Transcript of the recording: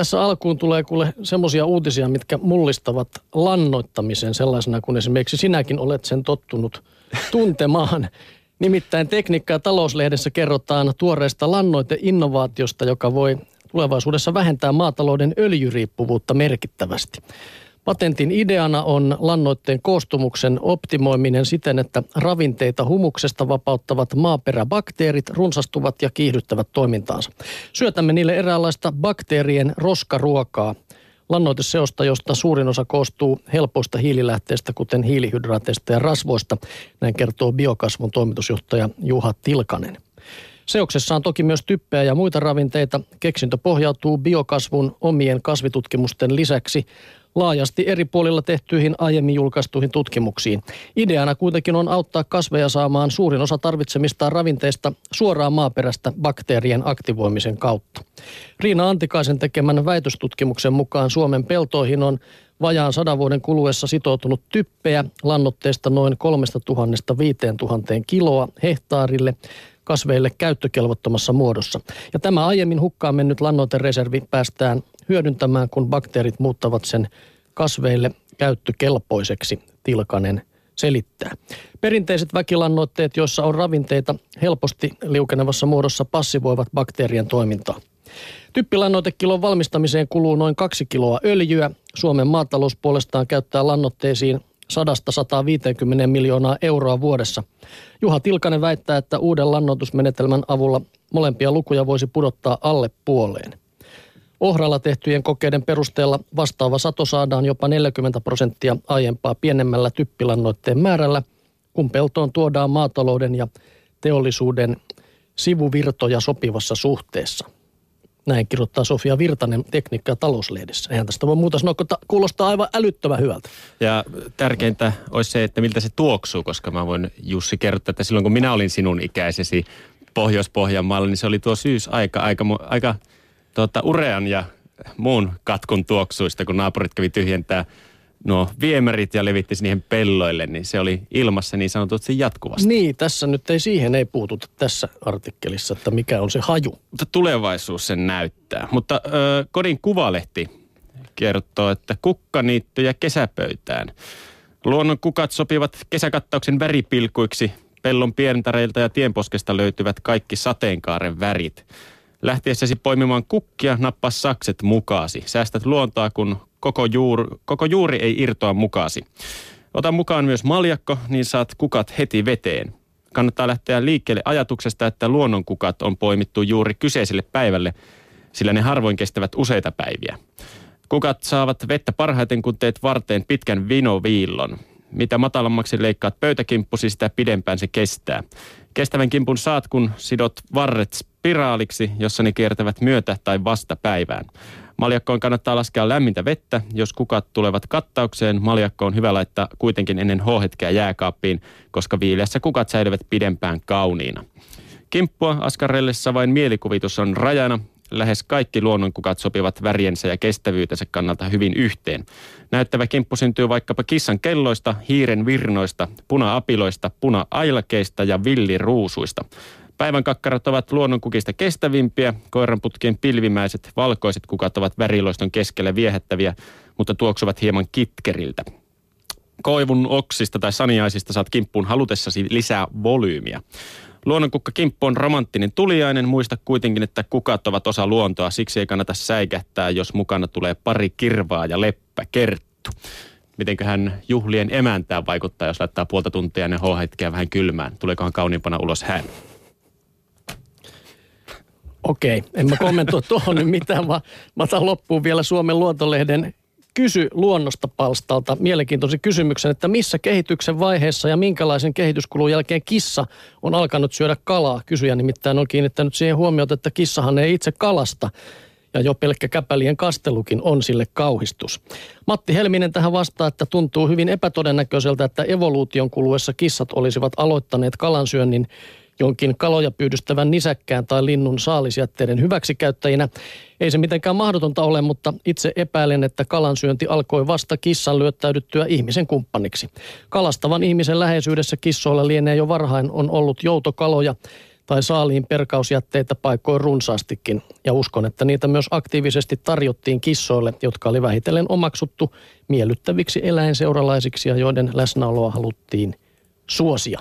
tässä alkuun tulee kuule semmoisia uutisia, mitkä mullistavat lannoittamisen sellaisena, kun esimerkiksi sinäkin olet sen tottunut tuntemaan. Nimittäin Tekniikka- ja talouslehdessä kerrotaan tuoreesta lannoiteinnovaatiosta, joka voi tulevaisuudessa vähentää maatalouden öljyriippuvuutta merkittävästi. Patentin ideana on lannoitteen koostumuksen optimoiminen siten, että ravinteita humuksesta vapauttavat maaperäbakteerit runsastuvat ja kiihdyttävät toimintaansa. Syötämme niille eräänlaista bakteerien roskaruokaa, lannoiteseosta, josta suurin osa koostuu helpoista hiililähteistä, kuten hiilihydraateista ja rasvoista. Näin kertoo biokasvun toimitusjohtaja Juha Tilkanen. Seoksessa on toki myös typpeä ja muita ravinteita. Keksintö pohjautuu biokasvun omien kasvitutkimusten lisäksi laajasti eri puolilla tehtyihin aiemmin julkaistuihin tutkimuksiin. Ideana kuitenkin on auttaa kasveja saamaan suurin osa tarvitsemistaan ravinteista suoraan maaperästä bakteerien aktivoimisen kautta. Riina Antikaisen tekemän väitöstutkimuksen mukaan Suomen peltoihin on vajaan sadan vuoden kuluessa sitoutunut typpeä lannoitteesta noin 3000 5000 kiloa hehtaarille kasveille käyttökelvottomassa muodossa. Ja tämä aiemmin hukkaan mennyt lannoitereservi päästään hyödyntämään, kun bakteerit muuttavat sen kasveille käyttökelpoiseksi, Tilkanen selittää. Perinteiset väkilannoitteet, joissa on ravinteita helposti liukenevassa muodossa, passivoivat bakteerien toimintaa. Typpilannoitekilon valmistamiseen kuluu noin kaksi kiloa öljyä. Suomen maatalous puolestaan käyttää lannoitteisiin 100-150 miljoonaa euroa vuodessa. Juha Tilkanen väittää, että uuden lannoitusmenetelmän avulla molempia lukuja voisi pudottaa alle puoleen. Ohralla tehtyjen kokeiden perusteella vastaava sato saadaan jopa 40 prosenttia aiempaa pienemmällä typpilannoitteen määrällä, kun peltoon tuodaan maatalouden ja teollisuuden sivuvirtoja sopivassa suhteessa. Näin kirjoittaa Sofia Virtanen tekniikka- ja talouslehdessä. Eihän tästä voi muuta sanoa, kun kuulostaa aivan älyttömän hyvältä. Ja tärkeintä olisi se, että miltä se tuoksuu, koska mä voin Jussi kertoa, että silloin kun minä olin sinun ikäisesi Pohjois-Pohjanmaalla, niin se oli tuo syysaika aika, aika tuota, urean ja muun katkun tuoksuista, kun naapurit kävi tyhjentää nuo viemärit ja levitti niihin pelloille, niin se oli ilmassa niin sanotusti jatkuvasti. Niin, tässä nyt ei siihen ei puututa tässä artikkelissa, että mikä on se haju. Mutta tulevaisuus sen näyttää. Mutta ö, kodin kuvalehti kertoo, että kukkaniittyjä kesäpöytään. Luonnon kukat sopivat kesäkattauksen väripilkuiksi. Pellon pientareilta ja tienposkesta löytyvät kaikki sateenkaaren värit. Lähtiessäsi poimimaan kukkia, nappaa sakset mukaasi. Säästät luontaa, kun koko, juur, koko juuri ei irtoa mukaasi. Ota mukaan myös maljakko, niin saat kukat heti veteen. Kannattaa lähteä liikkeelle ajatuksesta, että luonnonkukat on poimittu juuri kyseiselle päivälle, sillä ne harvoin kestävät useita päiviä. Kukat saavat vettä parhaiten, kun teet varteen pitkän vinoviillon. Mitä matalammaksi leikkaat pöytäkimppusi, sitä pidempään se kestää. Kestävän kimpun saat, kun sidot varret spiraaliksi, jossa ne kiertävät myötä tai vasta päivään. Maljakkoon kannattaa laskea lämmintä vettä. Jos kukat tulevat kattaukseen, maljakko on hyvä laittaa kuitenkin ennen H-hetkeä jääkaappiin, koska viileässä kukat säilyvät pidempään kauniina. Kimppua askarellessa vain mielikuvitus on rajana. Lähes kaikki luonnonkukat sopivat väriensä ja kestävyytensä kannalta hyvin yhteen. Näyttävä kimppu syntyy vaikkapa kissan kelloista, hiiren virnoista, puna-apiloista, puna-ailakeista ja villiruusuista. Päivän kakkarat ovat luonnonkukista kestävimpiä, koiranputkien pilvimäiset valkoiset kukat ovat väriloiston keskellä viehättäviä, mutta tuoksuvat hieman kitkeriltä. Koivun oksista tai saniaisista saat kimppuun halutessasi lisää volyymiä. Luonnonkukka kimppu on romanttinen tuliainen. Muista kuitenkin, että kukat ovat osa luontoa. Siksi ei kannata säikähtää, jos mukana tulee pari kirvaa ja leppä kerttu. Mitenköhän juhlien emäntään vaikuttaa, jos laittaa puolta tuntia ne h vähän kylmään? Tuleekohan kauniimpana ulos hän? Okei, en mä kommentoi tuohon nyt mitään, vaan mä otan loppuun vielä Suomen luontolehden kysy luonnosta palstalta mielenkiintoisen kysymyksen, että missä kehityksen vaiheessa ja minkälaisen kehityskulun jälkeen kissa on alkanut syödä kalaa. Kysyjä nimittäin on kiinnittänyt siihen huomiota, että kissahan ei itse kalasta ja jo pelkkä käpälien kastelukin on sille kauhistus. Matti Helminen tähän vastaa, että tuntuu hyvin epätodennäköiseltä, että evoluution kuluessa kissat olisivat aloittaneet kalansyönnin jonkin kaloja pyydystävän nisäkkään tai linnun saalisjätteiden hyväksikäyttäjinä. Ei se mitenkään mahdotonta ole, mutta itse epäilen, että kalansyönti alkoi vasta kissan lyöttäydyttyä ihmisen kumppaniksi. Kalastavan ihmisen läheisyydessä kissoilla lienee jo varhain on ollut joutokaloja tai saaliin perkausjätteitä paikkoin runsaastikin. Ja uskon, että niitä myös aktiivisesti tarjottiin kissoille, jotka oli vähitellen omaksuttu miellyttäviksi eläinseuralaisiksi ja joiden läsnäoloa haluttiin suosia.